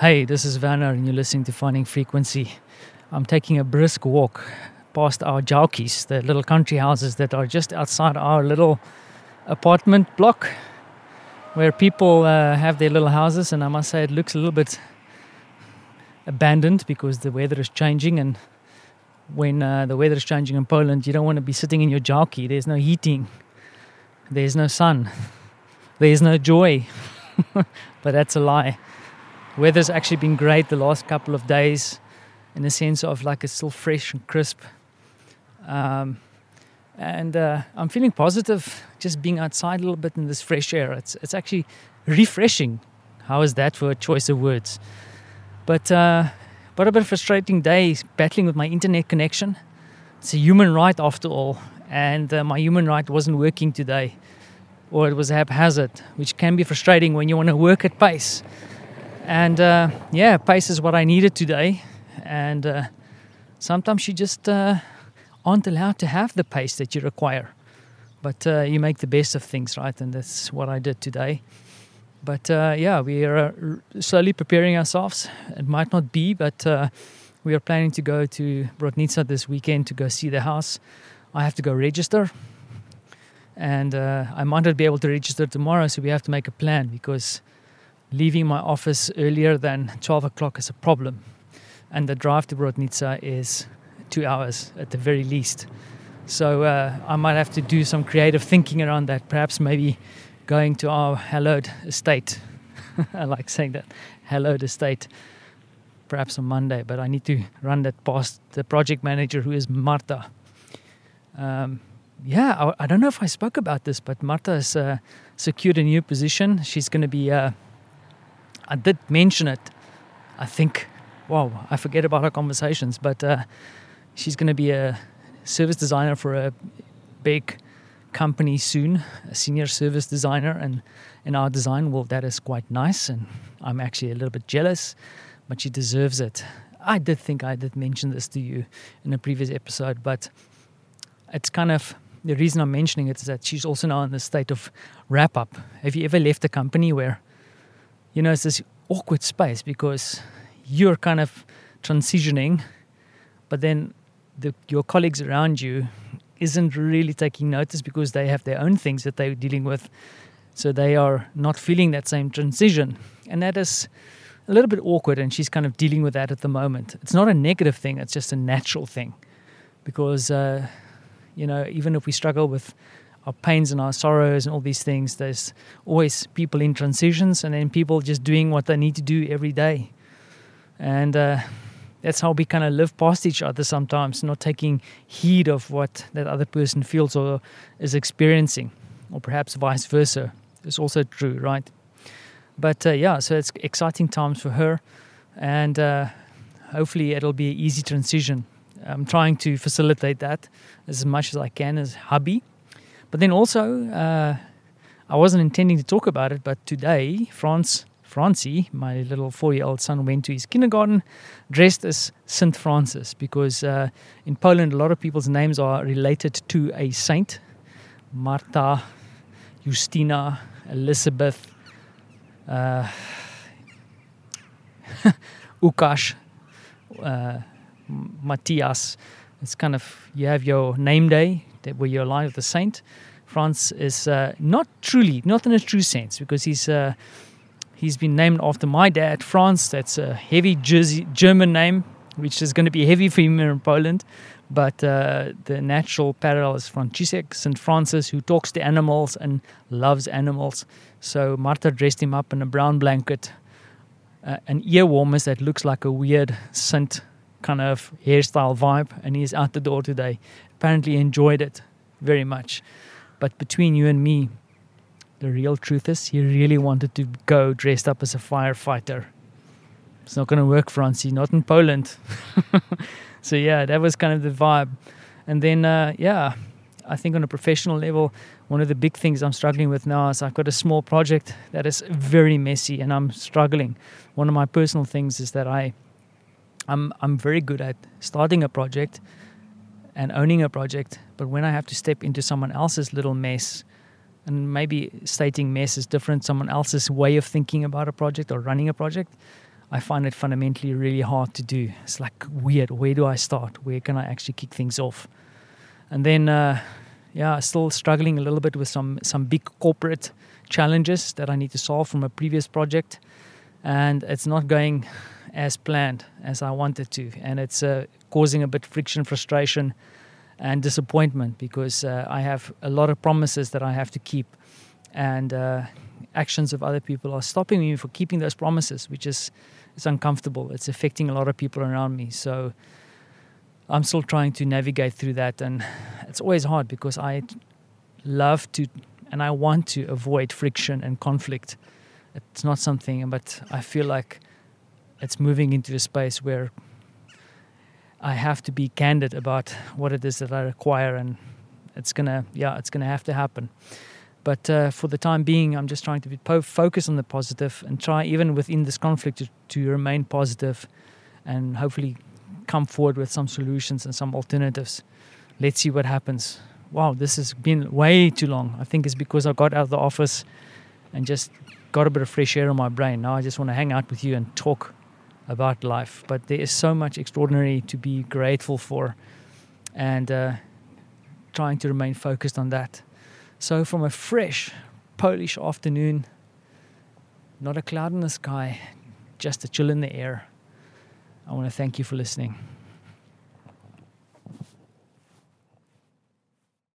Hey, this is Werner, and you're listening to Finding Frequency. I'm taking a brisk walk past our jaukies, the little country houses that are just outside our little apartment block where people uh, have their little houses. And I must say, it looks a little bit abandoned because the weather is changing. And when uh, the weather is changing in Poland, you don't want to be sitting in your jauki. There's no heating, there's no sun, there's no joy. but that's a lie weather's actually been great the last couple of days in the sense of like it's still fresh and crisp. Um, and uh, I'm feeling positive just being outside a little bit in this fresh air. It's, it's actually refreshing. How is that for a choice of words? But, uh, but a bit frustrating day battling with my internet connection. It's a human right after all, and uh, my human right wasn't working today, or it was haphazard, which can be frustrating when you want to work at pace. And uh, yeah, pace is what I needed today. And uh, sometimes you just uh, aren't allowed to have the pace that you require. But uh, you make the best of things, right? And that's what I did today. But uh, yeah, we are uh, slowly preparing ourselves. It might not be, but we are planning to go to Brodnica this weekend to go see the house. I have to go register. And I might not be able to register tomorrow, so we have to make a plan because leaving my office earlier than 12 o'clock is a problem. And the drive to Brodnica is two hours at the very least. So uh, I might have to do some creative thinking around that. Perhaps maybe going to our hallowed estate. I like saying that, hallowed estate. Perhaps on Monday, but I need to run that past the project manager who is Marta. Um, yeah, I, I, don't know if I spoke about this, but Marta has uh, secured a new position. She's going to be uh, I did mention it. I think, wow, I forget about our conversations, but uh, she's going to be a service designer for a big company soon, a senior service designer, and in our design, well, that is quite nice, and I'm actually a little bit jealous, but she deserves it. I did think I did mention this to you in a previous episode, but it's kind of the reason I'm mentioning it is that she's also now in the state of wrap up. Have you ever left a company where you know, it's this awkward space because you're kind of transitioning, but then the, your colleagues around you isn't really taking notice because they have their own things that they're dealing with. So they are not feeling that same transition. And that is a little bit awkward, and she's kind of dealing with that at the moment. It's not a negative thing, it's just a natural thing. Because, uh, you know, even if we struggle with our pains and our sorrows and all these things. There's always people in transitions and then people just doing what they need to do every day. And uh, that's how we kind of live past each other sometimes, not taking heed of what that other person feels or is experiencing, or perhaps vice versa. It's also true, right? But uh, yeah, so it's exciting times for her, and uh, hopefully it'll be an easy transition. I'm trying to facilitate that as much as I can as hubby but then also, uh, I wasn't intending to talk about it, but today, Franz, Francie, my little four-year-old son, went to his kindergarten dressed as Saint Francis because uh, in Poland, a lot of people's names are related to a saint: Marta, Justina, Elizabeth, uh, Ukash, uh, Matthias. It's kind of you have your name day you're aligned with the saint. Franz is uh, not truly, not in a true sense, because he's uh, he's been named after my dad, Franz. That's a heavy Jersey, German name, which is going to be heavy for him in Poland. But uh, the natural parallel is Franciszek, St. Francis, who talks to animals and loves animals. So Marta dressed him up in a brown blanket, uh, an ear warmers that looks like a weird Saint kind of hairstyle vibe, and he's out the door today apparently enjoyed it very much. But between you and me, the real truth is he really wanted to go dressed up as a firefighter. It's not going to work, Francie, not in Poland. so, yeah, that was kind of the vibe. And then, uh, yeah, I think on a professional level, one of the big things I'm struggling with now is I've got a small project that is very messy and I'm struggling. One of my personal things is that I, I'm, I'm very good at starting a project and owning a project. But when I have to step into someone else's little mess, and maybe stating mess is different, someone else's way of thinking about a project or running a project, I find it fundamentally really hard to do. It's like weird. Where do I start? Where can I actually kick things off? And then, uh, yeah, still struggling a little bit with some some big corporate challenges that I need to solve from a previous project, and it's not going as planned as I wanted to, and it's uh, causing a bit friction, frustration, and disappointment because uh, I have a lot of promises that I have to keep, and uh, actions of other people are stopping me from keeping those promises, which is it's uncomfortable. It's affecting a lot of people around me. So I'm still trying to navigate through that, and it's always hard because I love to and I want to avoid friction and conflict. It's not something, but I feel like it's moving into a space where I have to be candid about what it is that I require, and it's gonna, yeah, it's gonna have to happen. But uh, for the time being, I'm just trying to be po- focus on the positive and try, even within this conflict, to, to remain positive and hopefully come forward with some solutions and some alternatives. Let's see what happens. Wow, this has been way too long. I think it's because I got out of the office and just got a bit of fresh air in my brain. Now I just want to hang out with you and talk about life. But there is so much extraordinary to be grateful for and uh, trying to remain focused on that. So, from a fresh Polish afternoon, not a cloud in the sky, just a chill in the air, I want to thank you for listening.